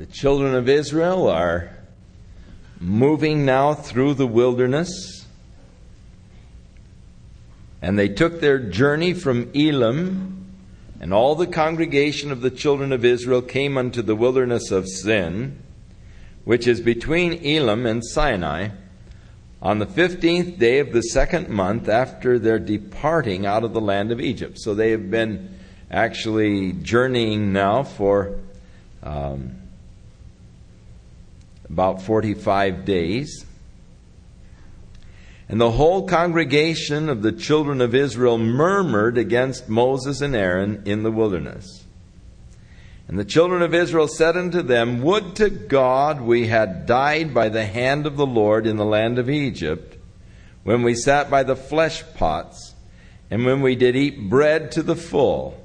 The children of Israel are moving now through the wilderness. And they took their journey from Elim, and all the congregation of the children of Israel came unto the wilderness of Zin, which is between Elim and Sinai, on the fifteenth day of the second month after their departing out of the land of Egypt. So they have been actually journeying now for um, about 45 days. And the whole congregation of the children of Israel murmured against Moses and Aaron in the wilderness. And the children of Israel said unto them, Would to God we had died by the hand of the Lord in the land of Egypt, when we sat by the flesh pots, and when we did eat bread to the full.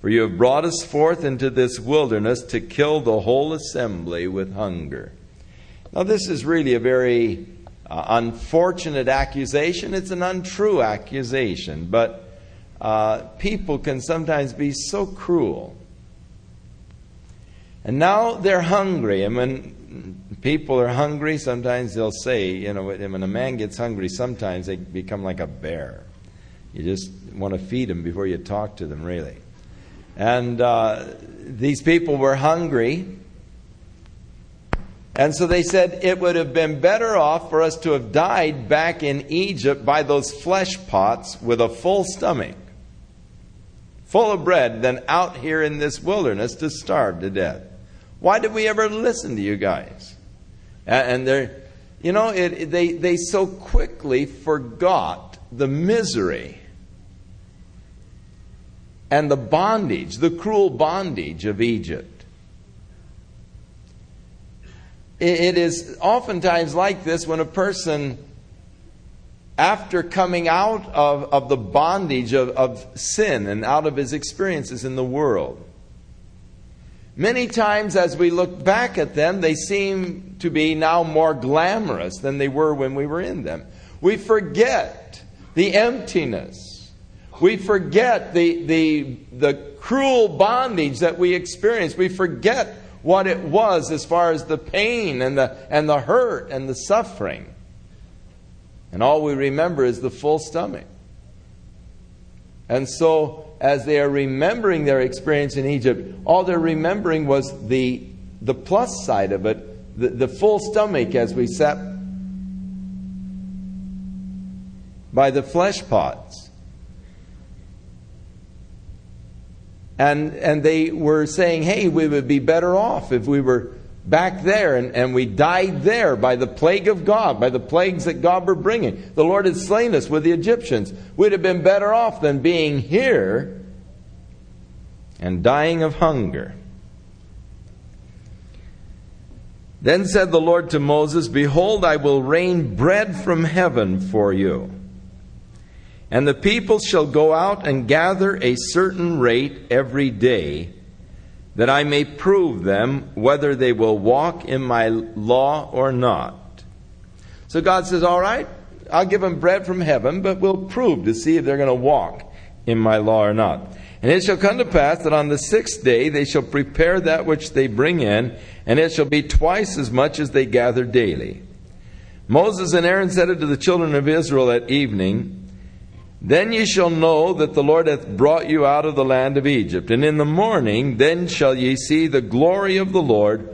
For you have brought us forth into this wilderness to kill the whole assembly with hunger. Now, this is really a very uh, unfortunate accusation. It's an untrue accusation, but uh, people can sometimes be so cruel. And now they're hungry. And when people are hungry, sometimes they'll say, you know, when a man gets hungry, sometimes they become like a bear. You just want to feed them before you talk to them, really. And uh, these people were hungry. And so they said it would have been better off for us to have died back in Egypt by those flesh pots with a full stomach, full of bread, than out here in this wilderness to starve to death. Why did we ever listen to you guys? And they're, you know, it, they, they so quickly forgot the misery and the bondage, the cruel bondage of Egypt. It is oftentimes like this when a person, after coming out of, of the bondage of, of sin and out of his experiences in the world, Many times, as we look back at them, they seem to be now more glamorous than they were when we were in them. We forget the emptiness. We forget the, the, the cruel bondage that we experienced. We forget what it was as far as the pain and the, and the hurt and the suffering. And all we remember is the full stomach. And so, as they are remembering their experience in Egypt, all they're remembering was the, the plus side of it, the, the full stomach as we sat by the flesh pots. And, and they were saying, hey, we would be better off if we were back there and, and we died there by the plague of God, by the plagues that God were bringing. The Lord had slain us with the Egyptians. We'd have been better off than being here and dying of hunger. Then said the Lord to Moses, Behold, I will rain bread from heaven for you and the people shall go out and gather a certain rate every day, that I may prove them whether they will walk in my law or not. So God says, All right, I'll give them bread from heaven, but we'll prove to see if they're going to walk in my law or not. And it shall come to pass that on the sixth day they shall prepare that which they bring in, and it shall be twice as much as they gather daily. Moses and Aaron said it to the children of Israel at evening, then ye shall know that the Lord hath brought you out of the land of Egypt. And in the morning, then shall ye see the glory of the Lord,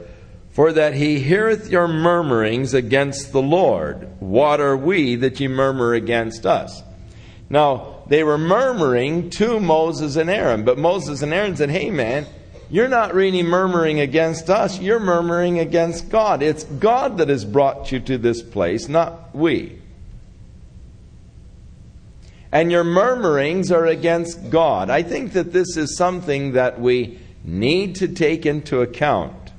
for that he heareth your murmurings against the Lord. What are we that ye murmur against us? Now, they were murmuring to Moses and Aaron, but Moses and Aaron said, Hey man, you're not really murmuring against us, you're murmuring against God. It's God that has brought you to this place, not we and your murmurings are against God. I think that this is something that we need to take into account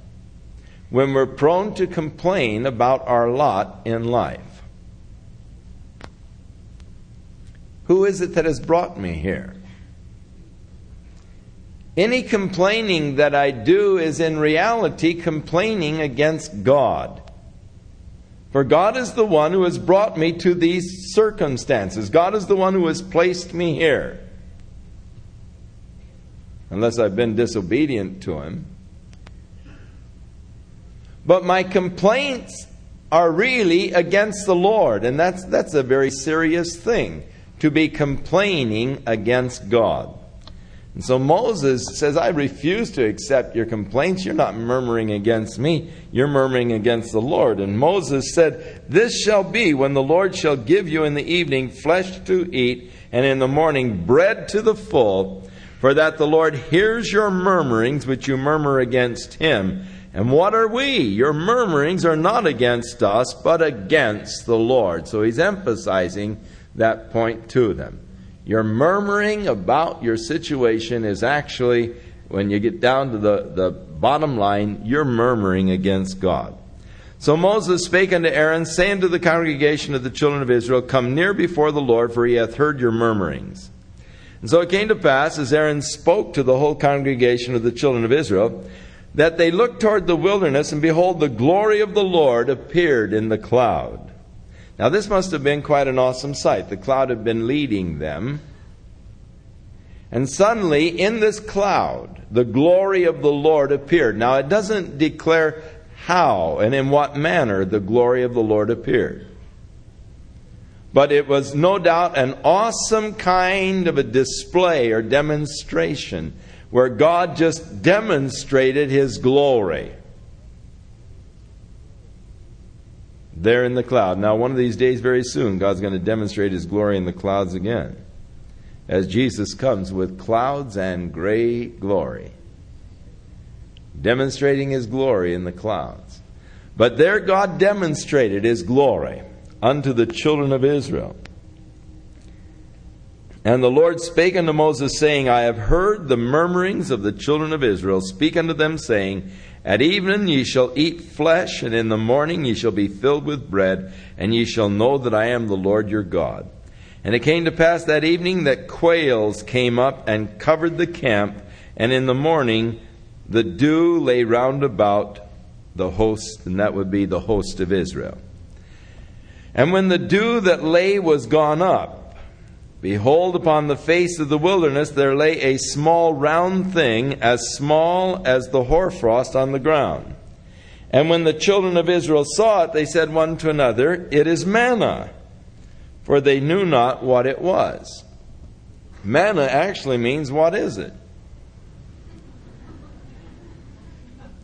when we're prone to complain about our lot in life. Who is it that has brought me here? Any complaining that I do is in reality complaining against God. For God is the one who has brought me to these circumstances. God is the one who has placed me here. Unless I've been disobedient to Him. but my complaints are really against the Lord. And that's, that's a very serious thing to be complaining against God. And so Moses says, I refuse to accept your complaints. You're not murmuring against me, you're murmuring against the Lord. And Moses said, This shall be when the Lord shall give you in the evening flesh to eat, and in the morning bread to the full, for that the Lord hears your murmurings which you murmur against him. And what are we? Your murmurings are not against us, but against the Lord. So he's emphasizing that point to them. Your murmuring about your situation is actually, when you get down to the, the bottom line, you're murmuring against God. So Moses spake unto Aaron, saying to the congregation of the children of Israel, Come near before the Lord, for he hath heard your murmurings. And so it came to pass, as Aaron spoke to the whole congregation of the children of Israel, that they looked toward the wilderness, and behold, the glory of the Lord appeared in the cloud. Now, this must have been quite an awesome sight. The cloud had been leading them. And suddenly, in this cloud, the glory of the Lord appeared. Now, it doesn't declare how and in what manner the glory of the Lord appeared. But it was no doubt an awesome kind of a display or demonstration where God just demonstrated His glory. There in the cloud. Now, one of these days, very soon, God's going to demonstrate His glory in the clouds again. As Jesus comes with clouds and great glory, demonstrating His glory in the clouds. But there God demonstrated His glory unto the children of Israel. And the Lord spake unto Moses, saying, I have heard the murmurings of the children of Israel. Speak unto them, saying, at evening ye shall eat flesh, and in the morning ye shall be filled with bread, and ye shall know that I am the Lord your God. And it came to pass that evening that quails came up and covered the camp, and in the morning the dew lay round about the host, and that would be the host of Israel. And when the dew that lay was gone up, Behold, upon the face of the wilderness there lay a small round thing, as small as the hoarfrost on the ground. And when the children of Israel saw it, they said one to another, It is manna, for they knew not what it was. Manna actually means, What is it?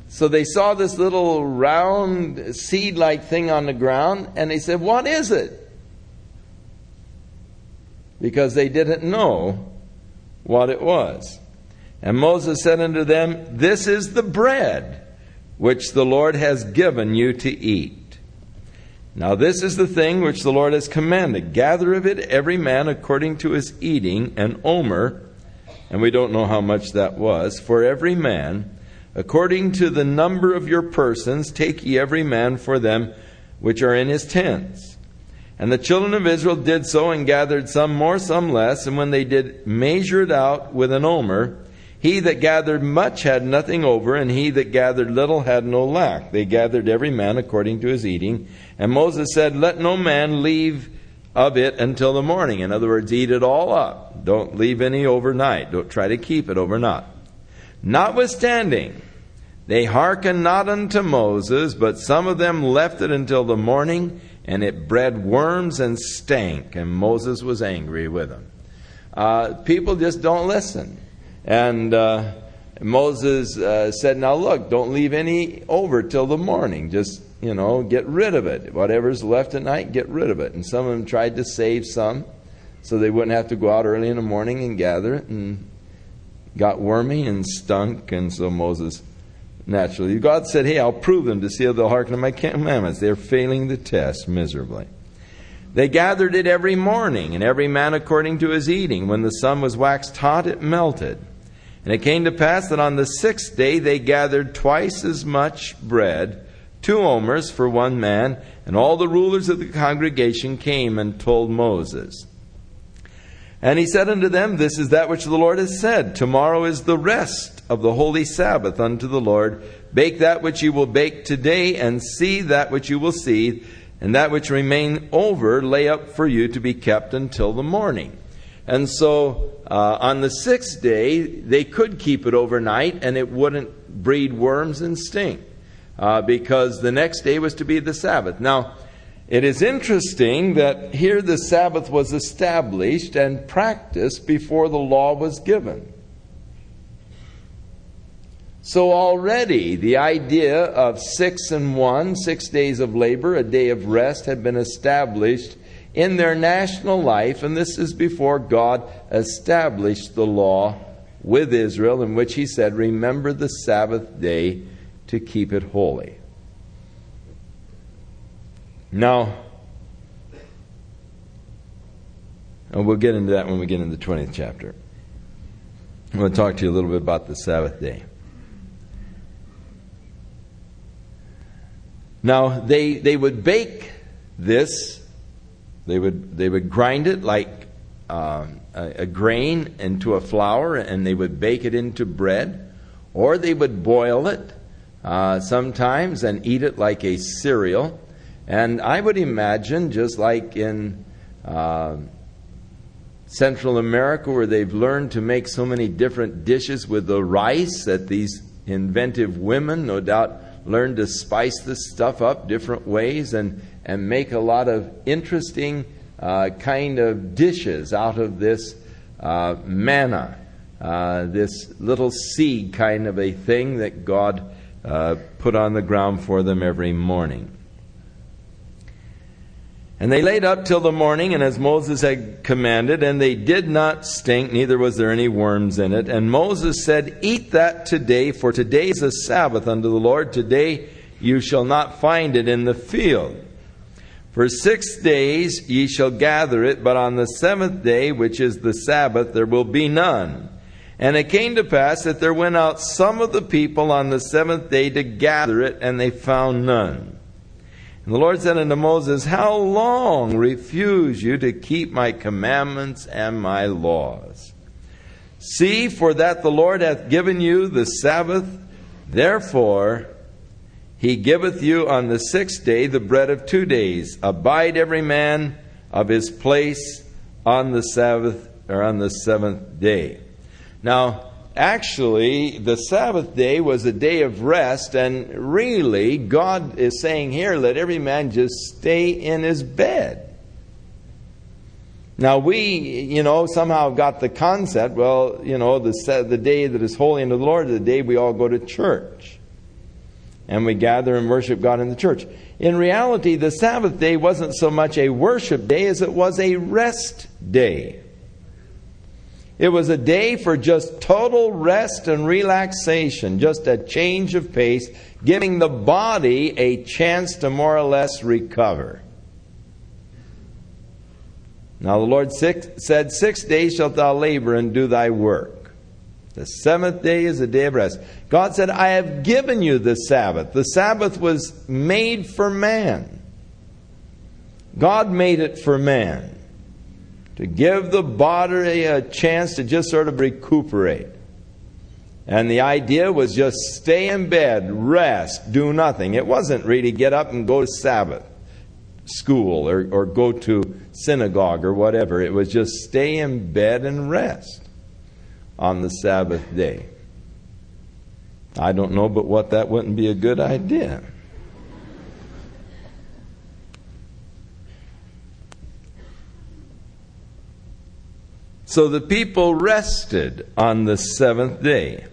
So they saw this little round seed like thing on the ground, and they said, What is it? Because they didn't know what it was. And Moses said unto them, This is the bread which the Lord has given you to eat. Now, this is the thing which the Lord has commanded. Gather of it every man according to his eating, an omer, and we don't know how much that was, for every man, according to the number of your persons, take ye every man for them which are in his tents. And the children of Israel did so and gathered some more, some less. And when they did measure it out with an omer, he that gathered much had nothing over, and he that gathered little had no lack. They gathered every man according to his eating. And Moses said, Let no man leave of it until the morning. In other words, eat it all up. Don't leave any overnight. Don't try to keep it overnight. Notwithstanding, they hearkened not unto Moses, but some of them left it until the morning and it bred worms and stank, and Moses was angry with them. Uh, people just don't listen. And uh, Moses uh, said, Now look, don't leave any over till the morning. Just, you know, get rid of it. Whatever's left at night, get rid of it. And some of them tried to save some so they wouldn't have to go out early in the morning and gather it, and got wormy and stunk. And so Moses naturally. God said, Hey, I'll prove them to see if they'll hearken to my commandments. They're failing the test miserably. They gathered it every morning, and every man according to his eating. When the sun was waxed hot, it melted. And it came to pass that on the sixth day they gathered twice as much bread, two omers for one man, and all the rulers of the congregation came and told Moses. And he said unto them, This is that which the Lord has said. Tomorrow is the rest of the holy Sabbath unto the Lord. Bake that which you will bake today, and see that which you will see, and that which remain over lay up for you to be kept until the morning. And so uh, on the sixth day, they could keep it overnight, and it wouldn't breed worms and stink. uh, because the next day was to be the Sabbath. Now, it is interesting that here the Sabbath was established and practiced before the law was given. So already the idea of six and one, six days of labor, a day of rest, had been established in their national life, and this is before God established the law with Israel, in which He said, Remember the Sabbath day to keep it holy. Now, and we'll get into that when we get into the 20th chapter. I'm going to talk to you a little bit about the Sabbath day. Now, they, they would bake this, they would, they would grind it like um, a, a grain into a flour, and they would bake it into bread, or they would boil it uh, sometimes and eat it like a cereal. And I would imagine, just like in uh, Central America, where they've learned to make so many different dishes with the rice, that these inventive women, no doubt, learn to spice this stuff up different ways and, and make a lot of interesting uh, kind of dishes out of this uh, manna, uh, this little seed kind of a thing that God uh, put on the ground for them every morning. And they laid up till the morning, and as Moses had commanded, and they did not stink, neither was there any worms in it. And Moses said, Eat that today, for today is a Sabbath unto the Lord. Today you shall not find it in the field. For six days ye shall gather it, but on the seventh day, which is the Sabbath, there will be none. And it came to pass that there went out some of the people on the seventh day to gather it, and they found none. And the Lord said unto Moses, How long refuse you to keep my commandments and my laws? See, for that the Lord hath given you the Sabbath, therefore he giveth you on the sixth day the bread of two days. Abide every man of his place on the Sabbath or on the seventh day. Now, actually, the Sabbath day was a day of rest, and really, God is saying here, let every man just stay in his bed. Now, we, you know, somehow got the concept, well, you know, the, the day that is holy unto the Lord is the day we all go to church. And we gather and worship God in the church. In reality, the Sabbath day wasn't so much a worship day as it was a rest day. It was a day for just total rest and relaxation, just a change of pace, giving the body a chance to more or less recover. Now the Lord six, said, Six days shalt thou labor and do thy work. The seventh day is a day of rest. God said, I have given you the Sabbath. The Sabbath was made for man. God made it for man to give the body a chance to just sort of recuperate. And the idea was just stay in bed, rest, do nothing. It wasn't really get up and go to Sabbath school or, or go to synagogue or whatever. It was just stay in bed and rest on the Sabbath day. I don't know, but what that wouldn't be a good idea. So the people rested on the seventh day.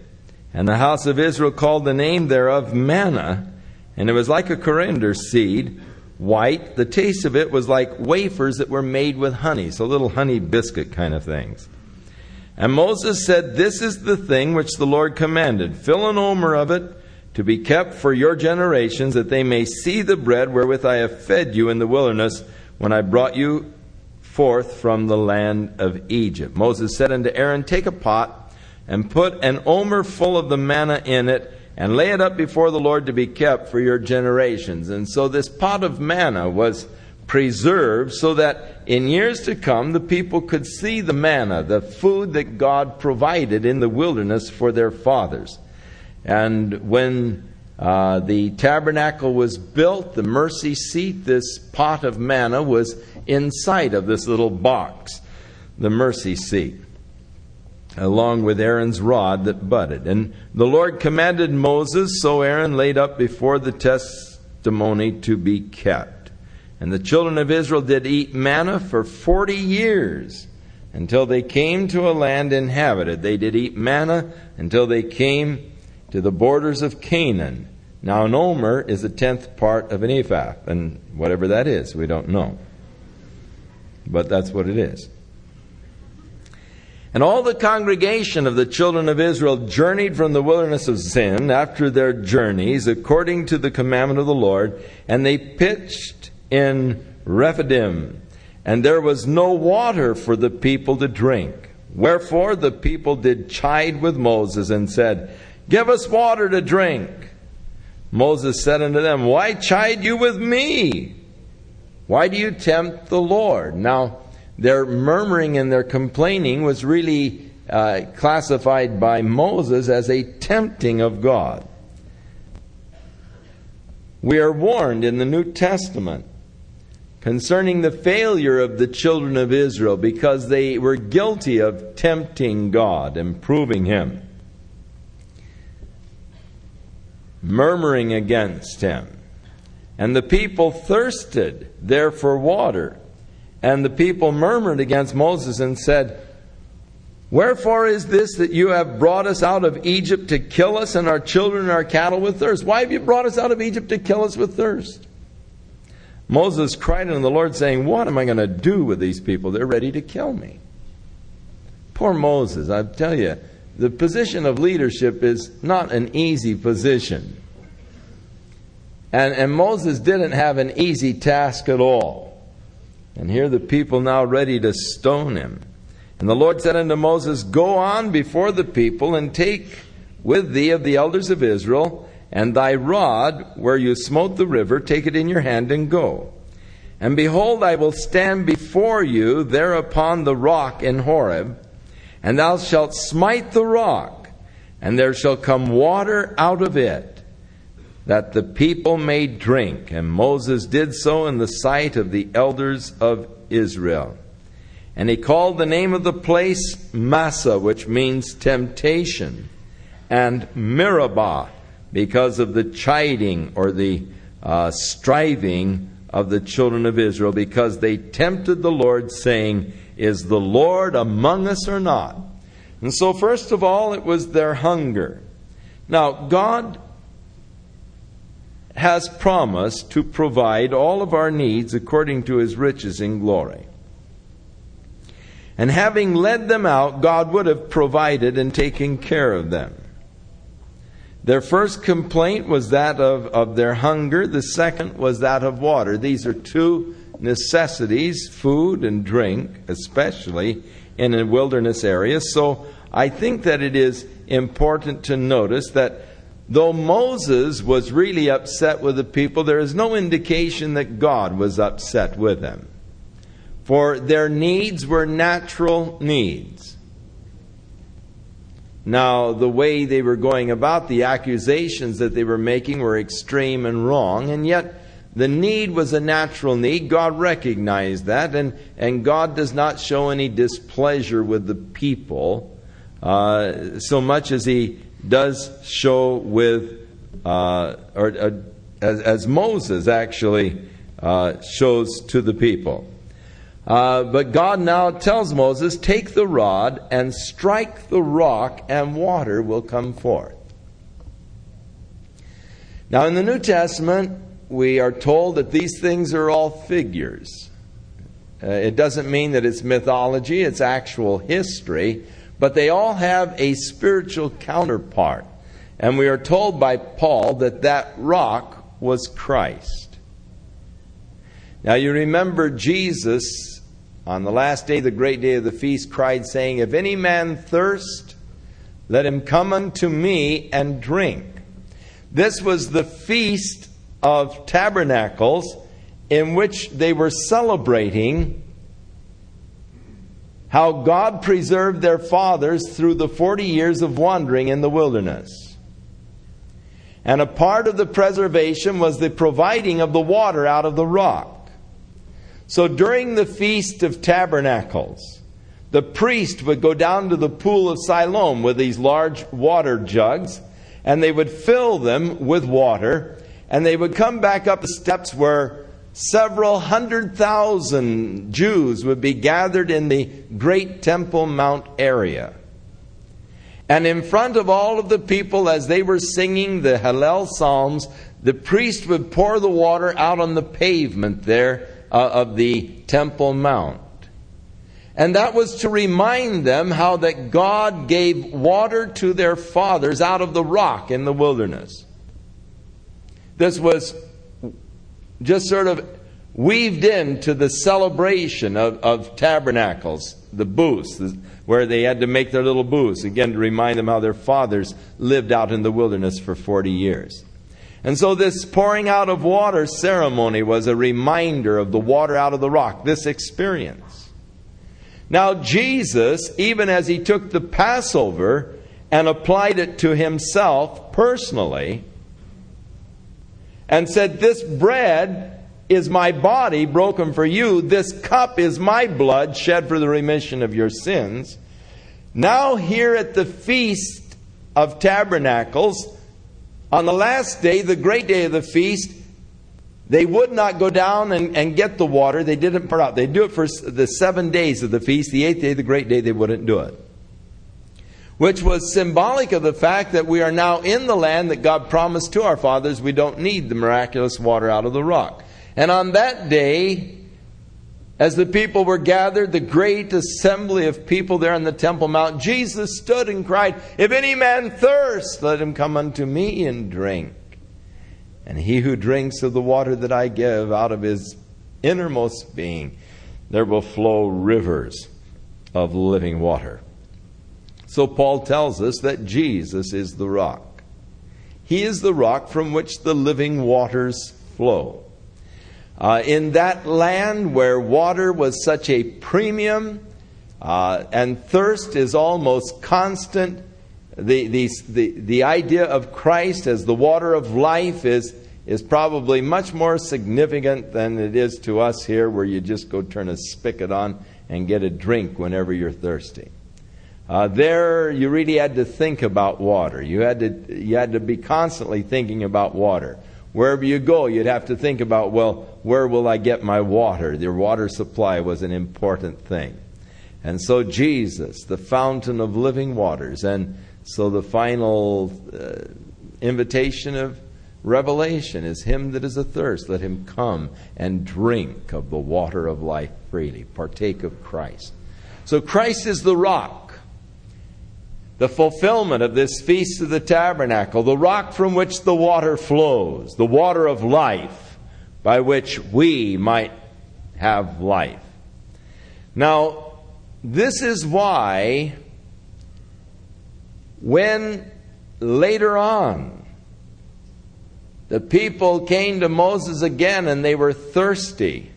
And the house of Israel called the name thereof manna, and it was like a coriander seed, white. The taste of it was like wafers that were made with honey, so little honey biscuit kind of things. And Moses said, This is the thing which the Lord commanded. Fill an omer of it to be kept for your generations, that they may see the bread wherewith I have fed you in the wilderness when I brought you forth from the land of Egypt. Moses said unto Aaron, Take a pot and put an omer full of the manna in it and lay it up before the Lord to be kept for your generations. And so this pot of manna was preserved so that in years to come the people could see the manna, the food that God provided in the wilderness for their fathers. And when uh, the tabernacle was built, the mercy seat, this pot of manna was inside of this little box, the mercy seat. along with Aaron's rod that budded. And the Lord commanded Moses, so Aaron laid up before the testimony to be kept. And the children of Israel did eat manna for forty years until they came to a land inhabited. They did eat manna until they came to the borders of Canaan. Now, an omer is a tenth part of an ephah, and whatever that is, we don't know. But that's what it is. And all the congregation of the children of Israel journeyed from the wilderness of Zin after their journeys according to the commandment of the Lord, and they pitched in Rephidim, and there was no water for the people to drink. Wherefore the people did chide with Moses and said, Give us water to drink. Moses said unto them, Why chide you with me? Why do you tempt the Lord? Now, their murmuring and their complaining was really uh, classified by Moses as a tempting of God. We are warned in the New Testament concerning the failure of the children of Israel because they were guilty of tempting God and proving Him, murmuring against Him. And the people thirsted there for water. And the people murmured against Moses and said, Wherefore is this that you have brought us out of Egypt to kill us and our children and our cattle with thirst? Why have you brought us out of Egypt to kill us with thirst? Moses cried unto the Lord, saying, What am I going to do with these people? They're ready to kill me. Poor Moses, I tell you, the position of leadership is not an easy position. And, and Moses didn't have an easy task at all. And here the people now ready to stone him. And the Lord said unto Moses, Go on before the people, and take with thee of the elders of Israel, and thy rod where you smote the river, take it in your hand and go. And behold, I will stand before you there upon the rock in Horeb, and thou shalt smite the rock, and there shall come water out of it that the people may drink. And Moses did so in the sight of the elders of Israel. And he called the name of the place Massah, which means temptation, and Meribah, because of the chiding or the uh, striving of the children of Israel, because they tempted the Lord, saying, Is the Lord among us or not? And so, first of all, it was their hunger. Now, God has promised to provide all of our needs according to his riches in glory. And having led them out, God would have provided and taken care of them. Their first complaint was that of, of their hunger, the second was that of water. These are two necessities, food and drink, especially in a wilderness area. So I think that it is important to notice that Though Moses was really upset with the people, there is no indication that God was upset with them. For their needs were natural needs. Now, the way they were going about the accusations that they were making were extreme and wrong, and yet the need was a natural need. God recognized that, and, and God does not show any displeasure with the people uh, so much as He does show with, uh, or uh, as, as, Moses actually uh, shows to the people. Uh, but God now tells Moses, Take the rod and strike the rock, and water will come forth. Now, in the New Testament, we are told that these things are all figures. Uh, it doesn't mean that it's mythology, it's actual history but they all have a spiritual counterpart. And we are told by Paul that that rock was Christ. Now you remember Jesus on the last day, the great day of the feast, cried, saying, If any man thirst, let him come unto me and drink. This was the feast of tabernacles in which they were celebrating how God preserved their fathers through the 40 years of wandering in the wilderness. And a part of the preservation was the providing of the water out of the rock. So during the Feast of Tabernacles, the priest would go down to the pool of Siloam with these large water jugs, and they would fill them with water, and they would come back up the steps where several hundred thousand Jews would be gathered in the great Temple Mount area. And in front of all of the people, as they were singing the Hallel Psalms, the priest would pour the water out on the pavement there uh, of the Temple Mount. And that was to remind them how that God gave water to their fathers out of the rock in the wilderness. This was just sort of weaved into the celebration of, of tabernacles, the booths, where they had to make their little booths, again to remind them how their fathers lived out in the wilderness for 40 years. And so this pouring out of water ceremony was a reminder of the water out of the rock, this experience. Now, Jesus, even as he took the Passover and applied it to himself personally, and said, This bread is my body broken for you, this cup is my blood shed for the remission of your sins. Now, here at the Feast of Tabernacles, on the last day, the great day of the feast, they would not go down and, and get the water. They didn't pour out. They do it for the seven days of the feast. The eighth day, the great day, they wouldn't do it. Which was symbolic of the fact that we are now in the land that God promised to our fathers. We don't need the miraculous water out of the rock. And on that day, as the people were gathered, the great assembly of people there on the Temple Mount, Jesus stood and cried, If any man thirst, let him come unto me and drink. And he who drinks of the water that I give out of his innermost being, there will flow rivers of living water. So Paul tells us that Jesus is the rock. He is the rock from which the living waters flow. Uh, in that land where water was such a premium uh, and thirst is almost constant, the, the, the, the idea of Christ as the water of life is, is probably much more significant than it is to us here, where you just go turn a spigot on and get a drink whenever you're thirsty. Uh, there, you really had to think about water. You had to, you had to be constantly thinking about water. Wherever you go, you'd have to think about, well, where will I get my water? Your water supply was an important thing. And so Jesus, the fountain of living waters, and so the final uh, invitation of Revelation is him that is athirst, let him come and drink of the water of life freely, partake of Christ. So Christ is the rock, the fulfillment of this feast of the tabernacle, the rock from which the water flows, the water of life by which we might have life. Now, this is why when later on the people came to Moses again and they were thirsty,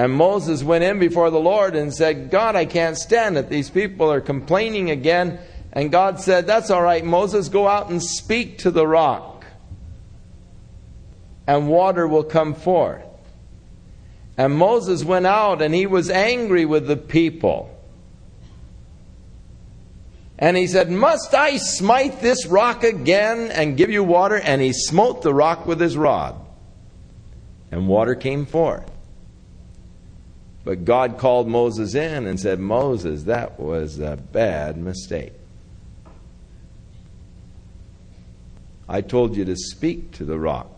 and Moses went in before the Lord and said, God, I can't stand it. These people are complaining again. And God said, That's all right, Moses, go out and speak to the rock and water will come forth. And Moses went out and he was angry with the people. And he said, Must I smite this rock again and give you water? And he smote the rock with his rod. And water came forth. But God called Moses in and said, Moses, that was a bad mistake. I told you to speak to the rock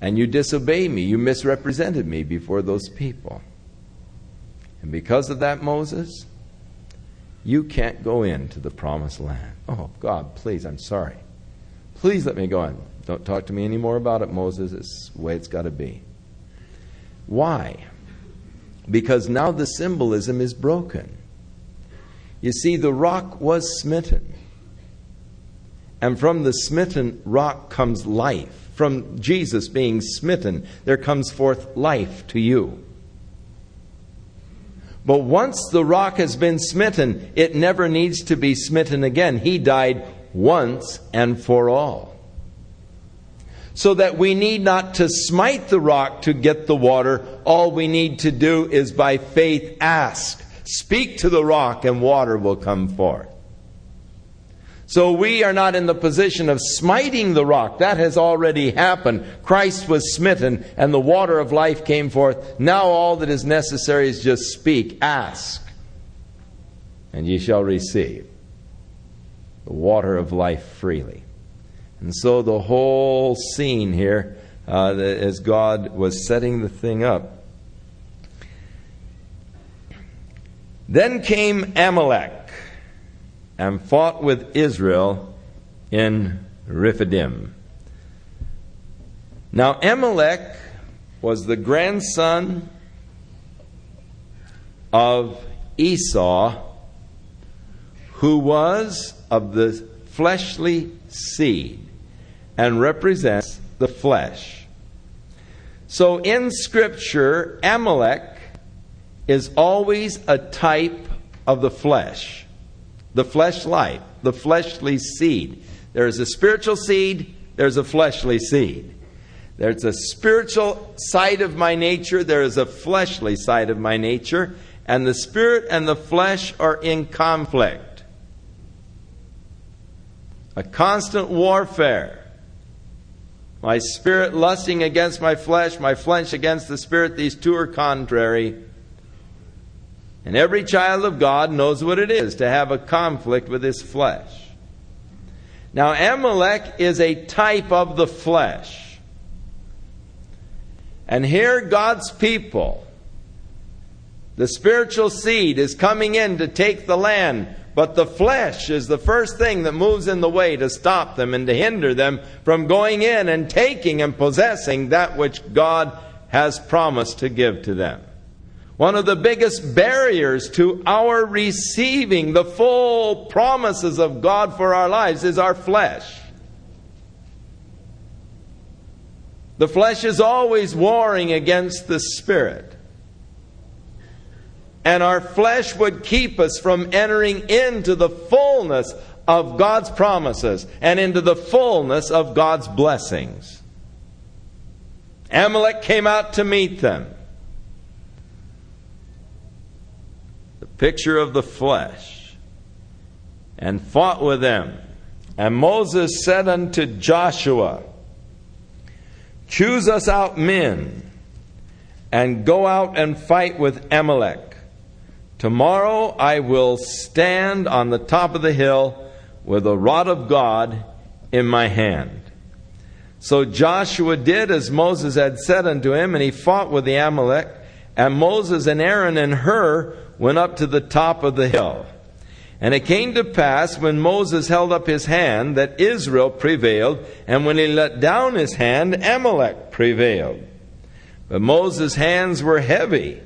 and you disobey me. You misrepresented me before those people. And because of that, Moses, you can't go into the promised land. Oh, God, please, I'm sorry. Please let me go in. Don't talk to me anymore about it, Moses. It's the way it's got to be. Why? Because now the symbolism is broken. You see, the rock was smitten. And from the smitten rock comes life from Jesus being smitten, there comes forth life to you. But once the rock has been smitten, it never needs to be smitten again. He died once and for all. So that we need not to smite the rock to get the water. All we need to do is by faith ask. Speak to the rock and water will come forth. So we are not in the position of smiting the rock. That has already happened. Christ was smitten and the water of life came forth. Now all that is necessary is just speak, ask, and ye shall receive the water of life freely. And so the whole scene here, uh, as God was setting the thing up, then came Amalek and fought with Israel in Rephidim. Now, Amalek was the grandson of Esau, who was of the fleshly seed and represents the flesh. So in Scripture, Amalek is always a type of the flesh, the flesh life, the fleshly seed. There is a spiritual seed, there's a fleshly seed. There's a spiritual side of my nature, there is a fleshly side of my nature, and the spirit and the flesh are in conflict. A constant warfare. My spirit lusting against my flesh, my flesh against the spirit, these two are contrary. And every child of God knows what it is to have a conflict with his flesh. Now, Amalek is a type of the flesh. And here, God's people, the spiritual seed, is coming in to take the land but the flesh is the first thing that moves in the way to stop them and to hinder them from going in and taking and possessing that which God has promised to give to them. One of the biggest barriers to our receiving the full promises of God for our lives is our flesh. The flesh is always warring against the spirit and our flesh would keep us from entering into the fullness of God's promises and into the fullness of God's blessings. Amalek came out to meet them. The picture of the flesh, and fought with them. And Moses said unto Joshua, Choose us out men, and go out and fight with Amalek. Tomorrow I will stand on the top of the hill with the rod of God in my hand. So Joshua did as Moses had said unto him, and he fought with the Amalek. And Moses and Aaron and Hur went up to the top of the hill. And it came to pass when Moses held up his hand that Israel prevailed, and when he let down his hand, Amalek prevailed. But Moses' hands were heavy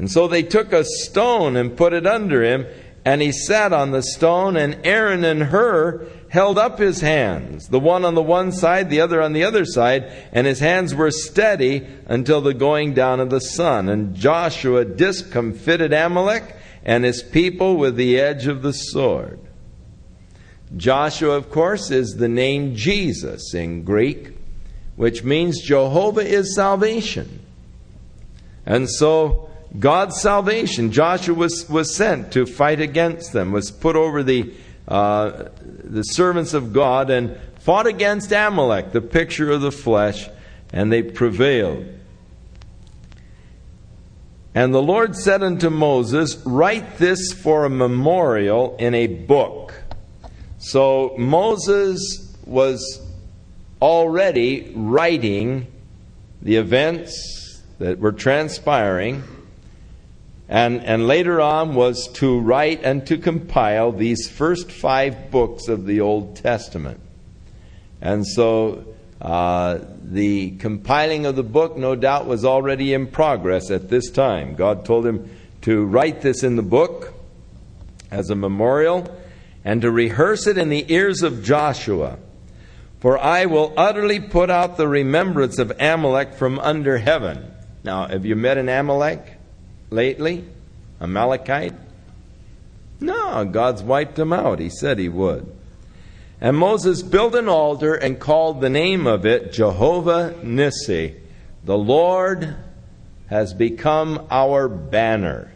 and so they took a stone and put it under him, and he sat on the stone, and Aaron and Hur held up his hands, the one on the one side, the other on the other side, and his hands were steady until the going down of the sun. And Joshua discomfited Amalek and his people with the edge of the sword. Joshua, of course, is the name Jesus in Greek, which means Jehovah is salvation. And so God's salvation. Joshua was, was sent to fight against them, was put over the, uh, the servants of God and fought against Amalek, the picture of the flesh, and they prevailed. And the Lord said unto Moses, Write this for a memorial in a book. So Moses was already writing the events that were transpiring and, and later on was to write and to compile these first five books of the Old Testament. And so uh, the compiling of the book, no doubt, was already in progress at this time. God told him to write this in the book as a memorial and to rehearse it in the ears of Joshua. For I will utterly put out the remembrance of Amalek from under heaven. Now, have you met an Amalek? Lately? Amalekite? No, God's wiped them out. He said He would. And Moses built an altar and called the name of it Jehovah Nissi. The Lord has become our banner.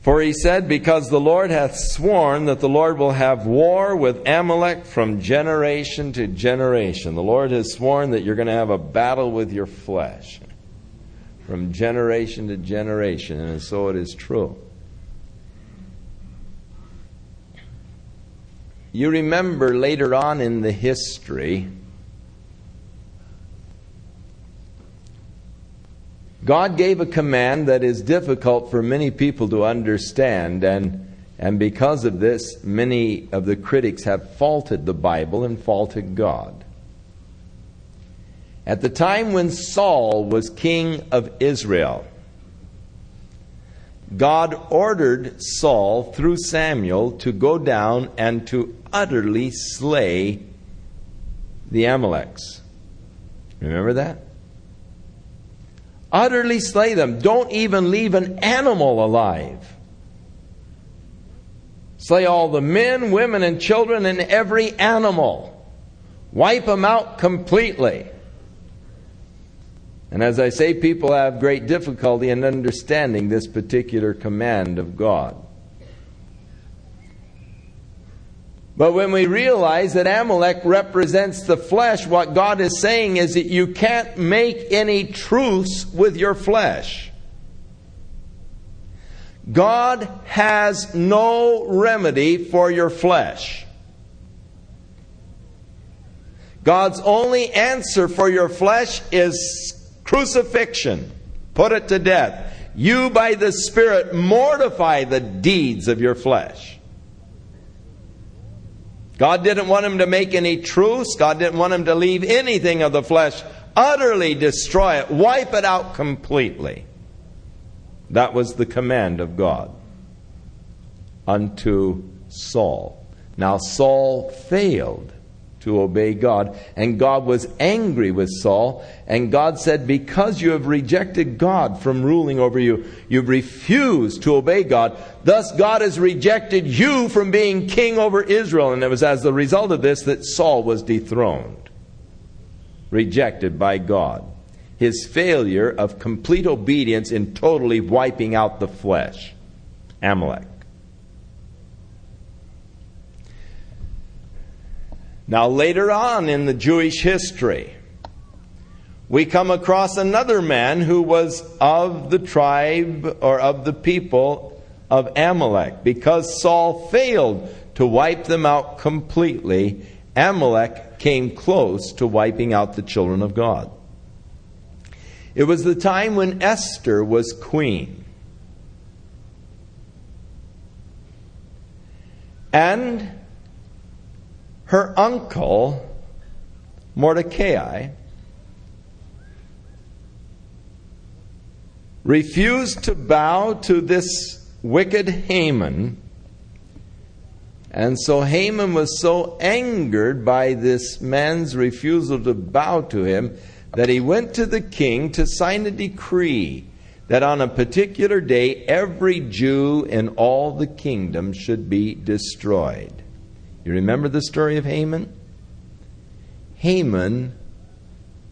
For he said, Because the Lord hath sworn that the Lord will have war with Amalek from generation to generation. The Lord has sworn that you're going to have a battle with your flesh from generation to generation, and so it is true. You remember later on in the history, God gave a command that is difficult for many people to understand, and, and because of this, many of the critics have faulted the Bible and faulted God. At the time when Saul was king of Israel, God ordered Saul through Samuel to go down and to utterly slay the Amaleks. Remember that? Utterly slay them. Don't even leave an animal alive. Slay all the men, women, and children and every animal. Wipe them out completely. And as I say, people have great difficulty in understanding this particular command of God. But when we realize that Amalek represents the flesh, what God is saying is that you can't make any truce with your flesh. God has no remedy for your flesh. God's only answer for your flesh is crucifixion. Put it to death. You, by the Spirit, mortify the deeds of your flesh. God didn't want him to make any truce. God didn't want him to leave anything of the flesh. Utterly destroy it. Wipe it out completely. That was the command of God unto Saul. Now, Saul failed to obey God. And God was angry with Saul. And God said, Because you have rejected God from ruling over you, you've refused to obey God. Thus, God has rejected you from being king over Israel. And it was as the result of this that Saul was dethroned, rejected by God. His failure of complete obedience in totally wiping out the flesh. Amalek. Now, later on in the Jewish history, we come across another man who was of the tribe or of the people of Amalek. Because Saul failed to wipe them out completely, Amalek came close to wiping out the children of God. It was the time when Esther was queen. And her uncle, Mordecai, refused to bow to this wicked Haman. And so Haman was so angered by this man's refusal to bow to him that he went to the king to sign a decree that on a particular day every Jew in all the kingdom should be destroyed. You remember the story of Haman? Haman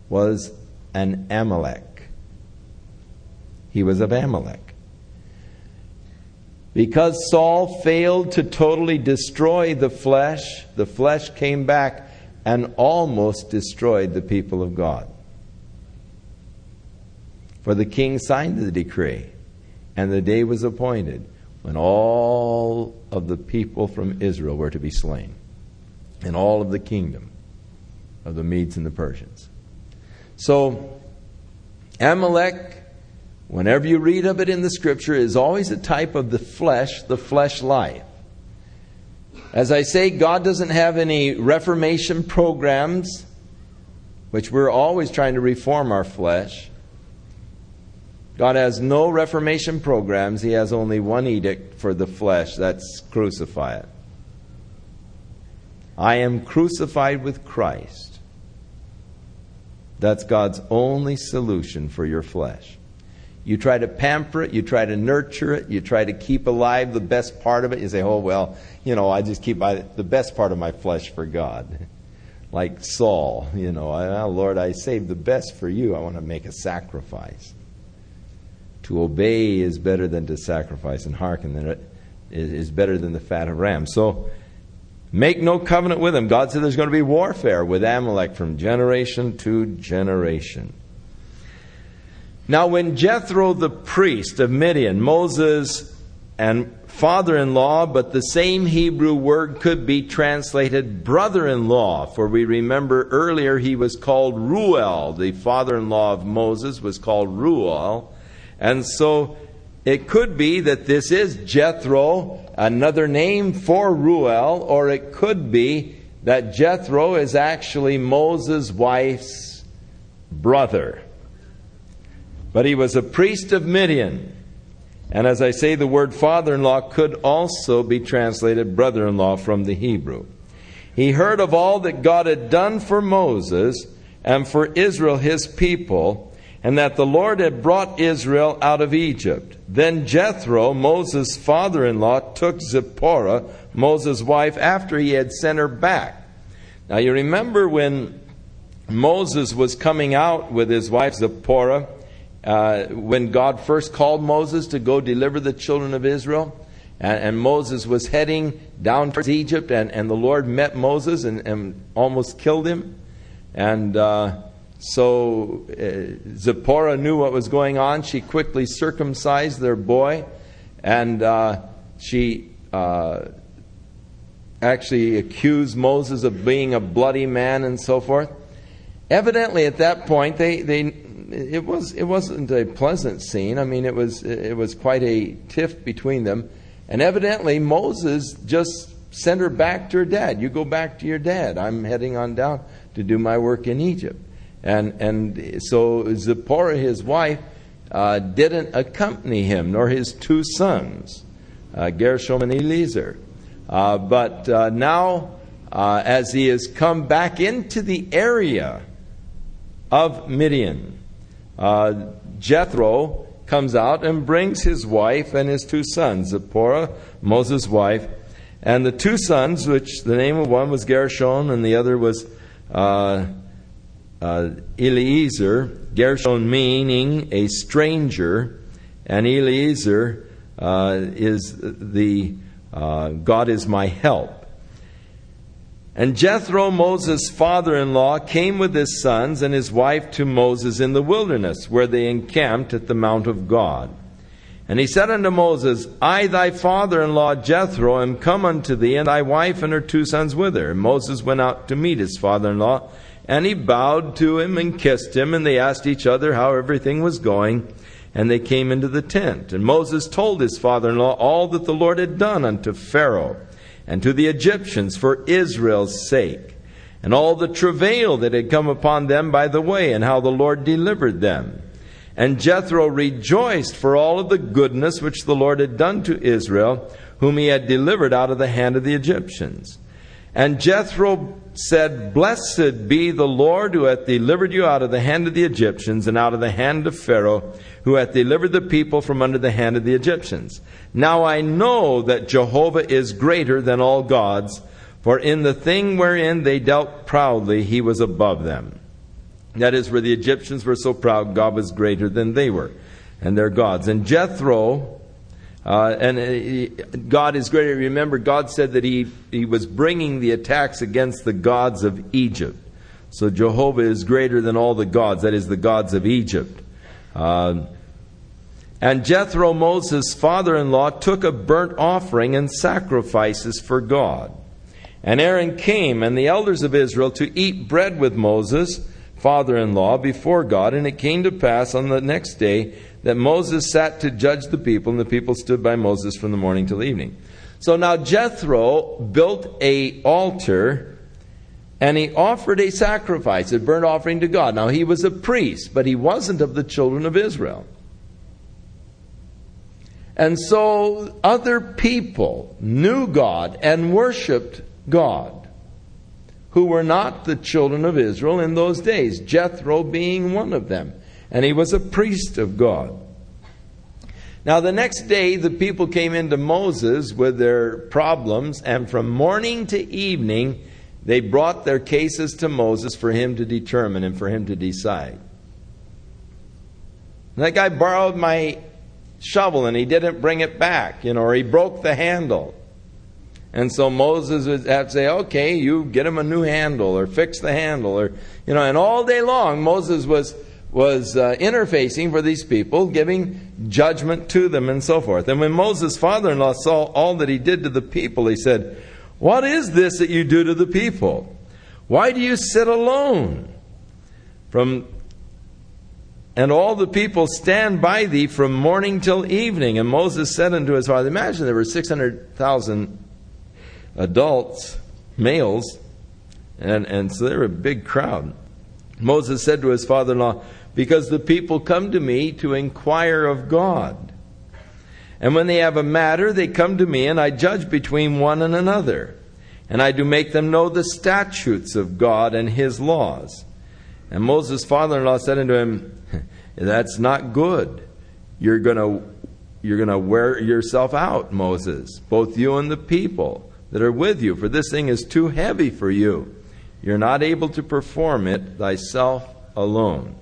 was an Amalek. He was of Amalek. Because Saul failed to totally destroy the flesh, the flesh came back and almost destroyed the people of God. For the king signed the decree, and the day was appointed when all of the people from Israel were to be slain, and all of the kingdom of the Medes and the Persians. So, Amalek, whenever you read of it in the scripture, is always a type of the flesh, the flesh life. As I say, God doesn't have any reformation programs, which we're always trying to reform our flesh. God has no reformation programs. He has only one edict for the flesh that's crucify it. I am crucified with Christ. That's God's only solution for your flesh. You try to pamper it, you try to nurture it, you try to keep alive the best part of it. You say, oh, well, you know, I just keep my, the best part of my flesh for God. Like Saul, you know, oh, Lord, I saved the best for you. I want to make a sacrifice. To obey is better than to sacrifice, and hearken is better than the fat of rams. So, make no covenant with him. God said there's going to be warfare with Amalek from generation to generation. Now, when Jethro the priest of Midian, Moses and father in law, but the same Hebrew word could be translated brother in law, for we remember earlier he was called Ruel. The father in law of Moses was called Ruel. And so it could be that this is Jethro, another name for Ruel, or it could be that Jethro is actually Moses' wife's brother. But he was a priest of Midian. And as I say, the word father in law could also be translated brother in law from the Hebrew. He heard of all that God had done for Moses and for Israel, his people, and that the Lord had brought Israel out of Egypt. Then Jethro, Moses' father in law, took Zipporah, Moses' wife, after he had sent her back. Now you remember when Moses was coming out with his wife Zipporah, uh, when God first called Moses to go deliver the children of Israel. And, and Moses was heading down towards Egypt, and, and the Lord met Moses and, and almost killed him. And uh, so uh, Zipporah knew what was going on. She quickly circumcised their boy, and uh, she uh, actually accused Moses of being a bloody man and so forth. Evidently, at that point, they, they it was it wasn't a pleasant scene. I mean, it was it was quite a tiff between them, and evidently Moses just sent her back to her dad. You go back to your dad. I'm heading on down to do my work in Egypt, and and so Zipporah, his wife, uh, didn't accompany him, nor his two sons, uh, Gershom and Eliezer. Uh, but uh, now, uh, as he has come back into the area of Midian uh, Jethro comes out and brings his wife and his two sons, Zipporah, Moses' wife, and the two sons, which the name of one was Gershon and the other was uh, Eliezer. Gershon meaning a stranger, and Eliezer uh, is the uh, God is my help. And Jethro, Moses' father in law, came with his sons and his wife to Moses in the wilderness, where they encamped at the Mount of God. And he said unto Moses, I, thy father in law Jethro, am come unto thee, and thy wife and her two sons with her. And Moses went out to meet his father in law, and he bowed to him and kissed him, and they asked each other how everything was going. And they came into the tent. And Moses told his father in law all that the Lord had done unto Pharaoh and to the Egyptians for Israel's sake, and all the travail that had come upon them by the way, and how the Lord delivered them. And Jethro rejoiced for all of the goodness which the Lord had done to Israel, whom he had delivered out of the hand of the Egyptians. And Jethro said, Blessed be the Lord who hath delivered you out of the hand of the Egyptians and out of the hand of Pharaoh, who hath delivered the people from under the hand of the Egyptians. Now I know that Jehovah is greater than all gods, for in the thing wherein they dealt proudly, he was above them. That is, where the Egyptians were so proud, God was greater than they were, and their gods. And Jethro, uh, and uh, God is greater. Remember, God said that he, he was bringing the attacks against the gods of Egypt. So Jehovah is greater than all the gods, that is, the gods of Egypt. Uh, and Jethro, Moses' father in law, took a burnt offering and sacrifices for God. And Aaron came and the elders of Israel to eat bread with Moses, father in law, before God. And it came to pass on the next day that Moses sat to judge the people, and the people stood by Moses from the morning till evening. So now Jethro built a altar and he offered a sacrifice, a burnt offering to God. Now he was a priest, but he wasn't of the children of Israel. And so other people knew God and worshiped God who were not the children of Israel in those days, Jethro being one of them. And he was a priest of God. Now, the next day, the people came into Moses with their problems, and from morning to evening, they brought their cases to Moses for him to determine and for him to decide. That guy borrowed my shovel and he didn't bring it back, you know, or he broke the handle. And so Moses would have to say, okay, you get him a new handle or fix the handle or, you know, and all day long Moses was, was uh, interfacing for these people, giving judgment to them and so forth. And when Moses' father-in-law saw all that he did to the people, he said, what is this that you do to the people? Why do you sit alone? From and all the people stand by thee from morning till evening. And Moses said unto his father, Imagine there were 600,000 adults, males, and, and so they were a big crowd. Moses said to his father in law, Because the people come to me to inquire of God. And when they have a matter, they come to me, and I judge between one and another. And I do make them know the statutes of God and his laws. And Moses' father in law said unto him, That's not good. You're going to you're going to wear yourself out, Moses, both you and the people that are with you, for this thing is too heavy for you. You're not able to perform it thyself alone.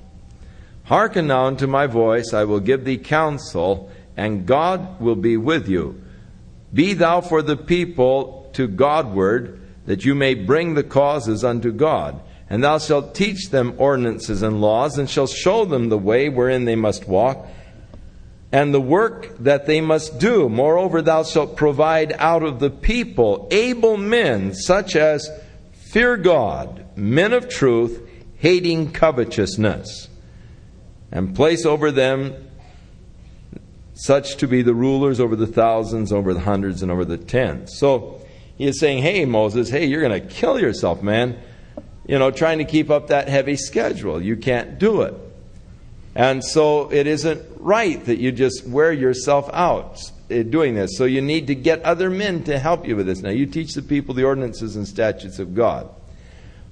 Hearken now unto my voice, I will give thee counsel, and God will be with you. Be thou for the people to Godward, that you may bring the causes unto God. And thou shalt teach them ordinances and laws, and shalt show them the way wherein they must walk, and the work that they must do. Moreover, thou shalt provide out of the people able men, such as fear God, men of truth, hating covetousness, and place over them such to be the rulers over the thousands, over the hundreds, and over the tens. So he is saying, Hey, Moses, hey, you're going to kill yourself, man you know, trying to keep up that heavy schedule. You can't do it. And so it isn't right that you just wear yourself out eh, doing this. So you need to get other men to help you with this. Now, you teach the people the ordinances and statutes of God.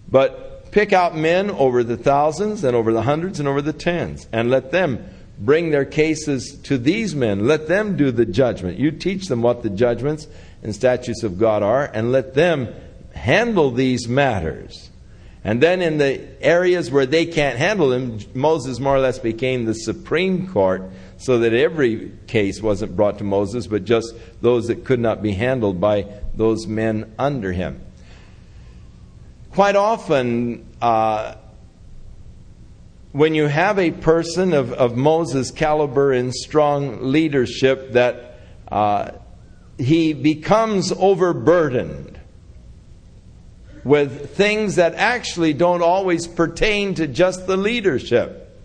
But pick out men over the thousands and over the hundreds and over the tens and let them bring their cases to these men. Let them do the judgment. You teach them what the judgments and statutes of God are and let them handle these matters. And then in the areas where they can't handle them, Moses more or less became the Supreme Court so that every case wasn't brought to Moses, but just those that could not be handled by those men under him. Quite often, uh, when you have a person of, of Moses' caliber in strong leadership, that uh, he becomes overburdened with things that actually don't always pertain to just the leadership.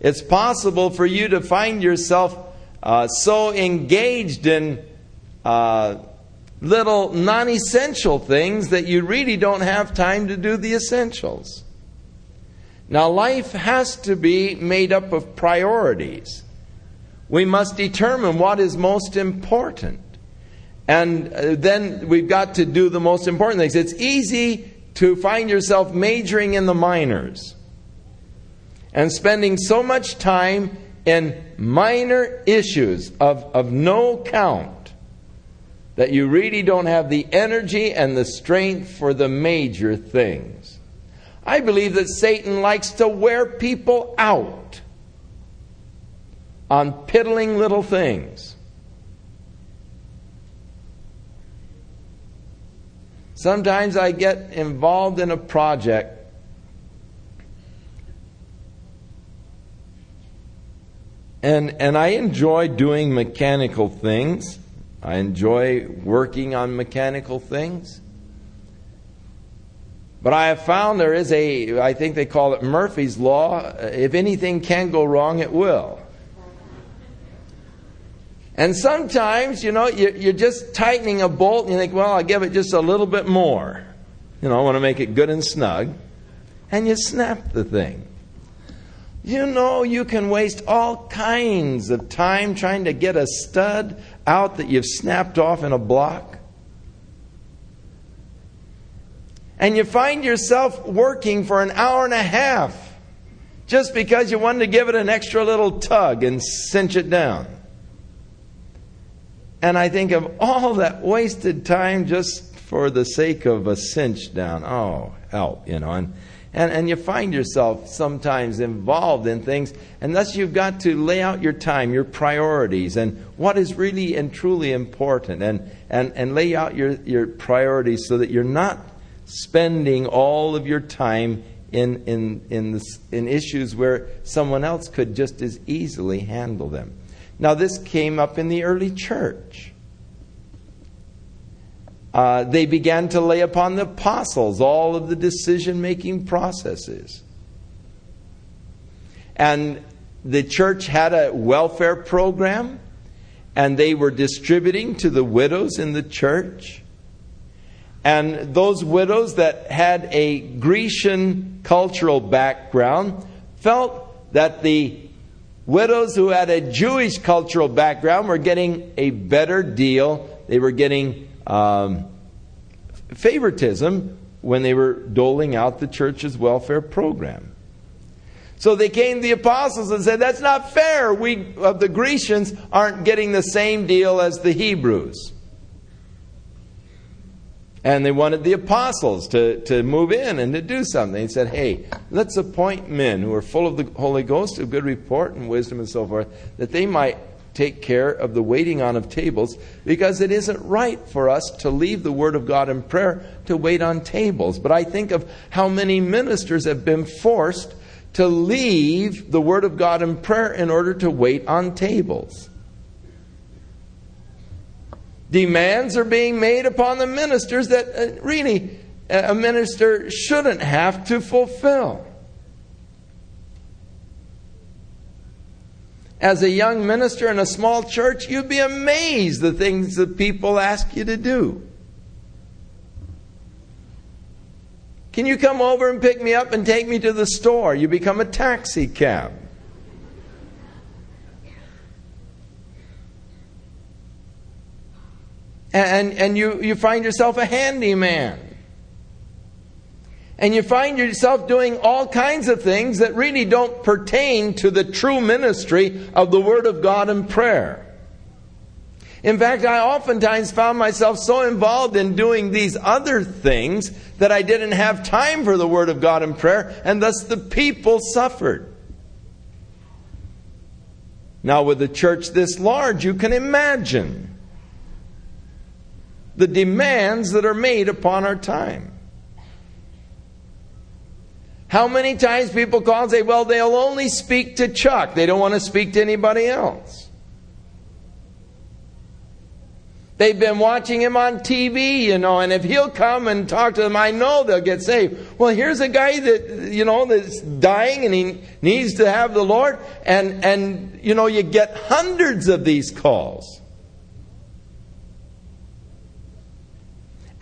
It's possible for you to find yourself uh, so engaged in uh, little non essential things that you really don't have time to do the essentials. Now, life has to be made up of priorities. We must determine what is most important. And uh, then we've got to do the most important things. It's easy to find yourself majoring in the minors and spending so much time in minor issues of, of no count that you really don't have the energy and the strength for the major things. I believe that Satan likes to wear people out on piddling little things. Sometimes I get involved in a project and and I enjoy doing mechanical things. I enjoy working on mechanical things. But I have found there is a, I think they call it Murphy's Law. If anything can go wrong, it will. And sometimes, you know, you're just tightening a bolt and you think, well, I'll give it just a little bit more. You know, I want to make it good and snug. And you snap the thing. You know, you can waste all kinds of time trying to get a stud out that you've snapped off in a block. And you find yourself working for an hour and a half just because you wanted to give it an extra little tug and cinch it down. And I think of all that wasted time just for the sake of a cinch down. Oh, help, you know. And, and, and you find yourself sometimes involved in things, and thus you've got to lay out your time, your priorities, and what is really and truly important, and, and, and lay out your, your priorities so that you're not spending all of your time in, in, in, this, in issues where someone else could just as easily handle them. Now, this came up in the early church. Uh, they began to lay upon the apostles all of the decision making processes. And the church had a welfare program, and they were distributing to the widows in the church. And those widows that had a Grecian cultural background felt that the widows who had a Jewish cultural background were getting a better deal. They were getting um, favoritism when they were doling out the church's welfare program. So they came to the apostles and said, That's not fair. We of the Grecians aren't getting the same deal as the Hebrews. And they wanted the apostles to, to move in and to do something. He said, Hey, let's appoint men who are full of the Holy Ghost, of good report and wisdom and so forth, that they might take care of the waiting on of tables, because it isn't right for us to leave the Word of God in prayer to wait on tables. But I think of how many ministers have been forced to leave the Word of God in prayer in order to wait on tables. Demands are being made upon the ministers that uh, really a minister shouldn't have to fulfill. As a young minister in a small church, you'd be amazed the things that people ask you to do. Can you come over and pick me up and take me to the store? You become a taxi cab. and, and you, you find yourself a handyman. And you find yourself doing all kinds of things that really don't pertain to the true ministry of the Word of God and prayer. In fact, I oftentimes found myself so involved in doing these other things that I didn't have time for the Word of God and prayer, and thus the people suffered. Now, with a church this large, you can imagine the demands that are made upon our time. How many times people call and say, well, they'll only speak to Chuck, they don't want to speak to anybody else. They've been watching him on TV, you know, and if he'll come and talk to them, I know they'll get saved. Well, here's a guy that, you know, that's dying and he needs to have the Lord, and, and, you know, you get hundreds of these calls.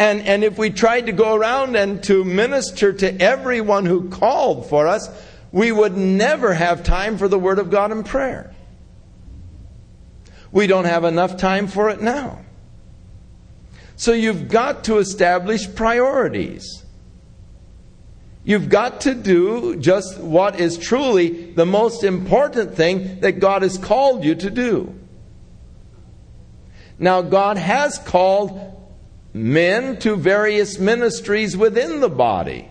And, and if we tried to go around and to minister to everyone who called for us, we would never have time for the Word of God and prayer. We don't have enough time for it now. So you've got to establish priorities. You've got to do just what is truly the most important thing that God has called you to do. Now, God has called men to various ministries within the body.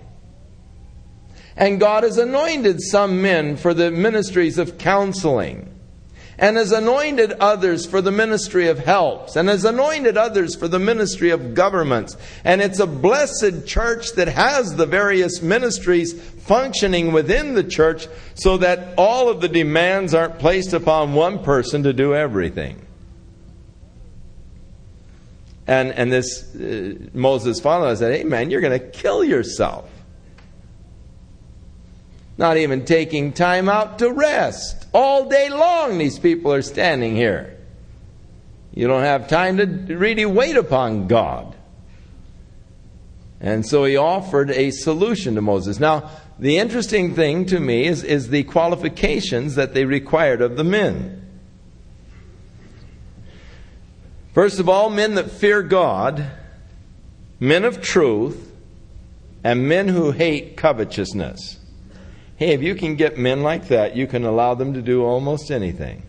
And God has anointed some men for the ministries of counseling, and has anointed others for the ministry of helps, and has anointed others for the ministry of governments. And it's a blessed church that has the various ministries functioning within the church so that all of the demands aren't placed upon one person to do everything. And, and this uh, Moses followed said, Hey, man, you're going to kill yourself. Not even taking time out to rest. All day long, these people are standing here. You don't have time to really wait upon God. And so he offered a solution to Moses. Now, the interesting thing to me is, is the qualifications that they required of the men. First of all, men that fear God, men of truth, and men who hate covetousness. Hey, if you can get men like that, you can allow them to do almost anything.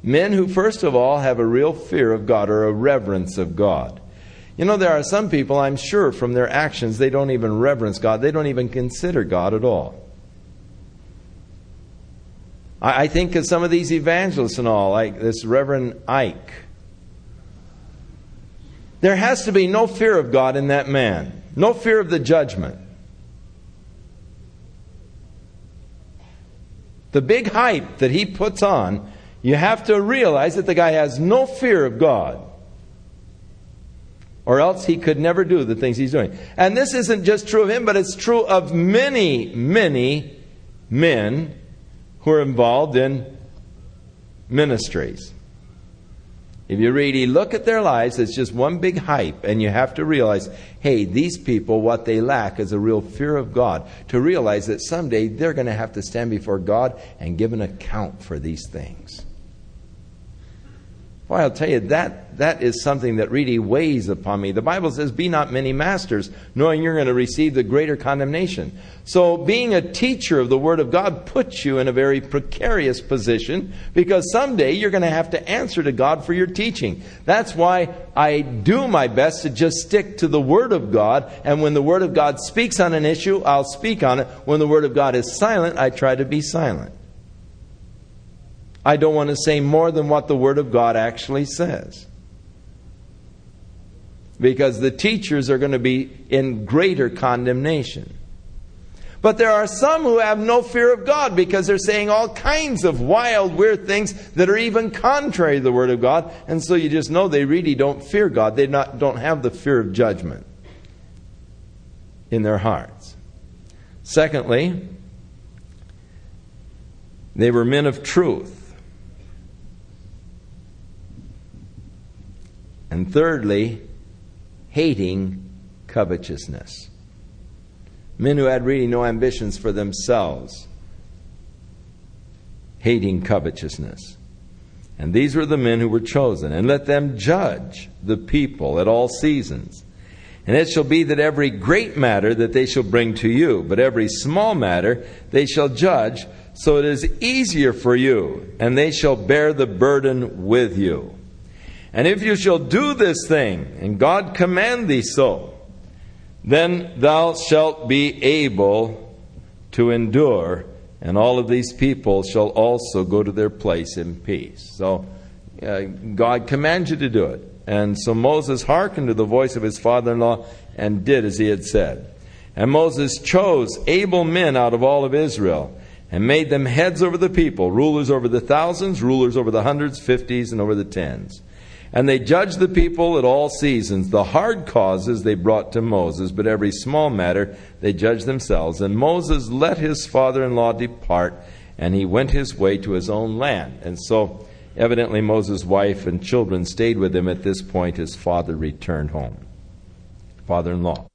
Men who, first of all, have a real fear of God or a reverence of God. You know, there are some people, I'm sure, from their actions, they don't even reverence God. They don't even consider God at all. I, I think of some of these evangelists and all, like this Reverend Ike. There has to be no fear of God in that man, no fear of the judgment. The big hype that he puts on, you have to realize that the guy has no fear of God or else he could never do the things he's doing. And this isn't just true of him, but it's true of many, many men who are involved in ministries. If you really look at their lives, it's just one big hype, and you have to realize hey, these people, what they lack is a real fear of God, to realize that someday they're going to have to stand before God and give an account for these things. Well, I'll tell you, that, that is something that really weighs upon me. The Bible says, Be not many masters, knowing you're going to receive the greater condemnation. So, being a teacher of the Word of God puts you in a very precarious position because someday you're going to have to answer to God for your teaching. That's why I do my best to just stick to the Word of God, and when the Word of God speaks on an issue, I'll speak on it. When the Word of God is silent, I try to be silent. I don't want to say more than what the Word of God actually says. Because the teachers are going to be in greater condemnation. But there are some who have no fear of God because they're saying all kinds of wild, weird things that are even contrary to the Word of God. And so you just know they really don't fear God. They not, don't have the fear of judgment in their hearts. Secondly, they were men of truth. And thirdly, hating covetousness. Men who had really no ambitions for themselves, hating covetousness. And these were the men who were chosen. And let them judge the people at all seasons. And it shall be that every great matter that they shall bring to you, but every small matter they shall judge, so it is easier for you, and they shall bear the burden with you. And if you shall do this thing, and God command thee so, then thou shalt be able to endure, and all of these people shall also go to their place in peace. So uh, God commands you to do it. And so Moses hearkened to the voice of his father in law and did as he had said. And Moses chose able men out of all of Israel and made them heads over the people, rulers over the thousands, rulers over the hundreds, fifties, and over the tens. And they judged the people at all seasons. The hard causes they brought to Moses, but every small matter they judged themselves. And Moses let his father in law depart, and he went his way to his own land. And so, evidently, Moses' wife and children stayed with him at this point. His father returned home. Father in law.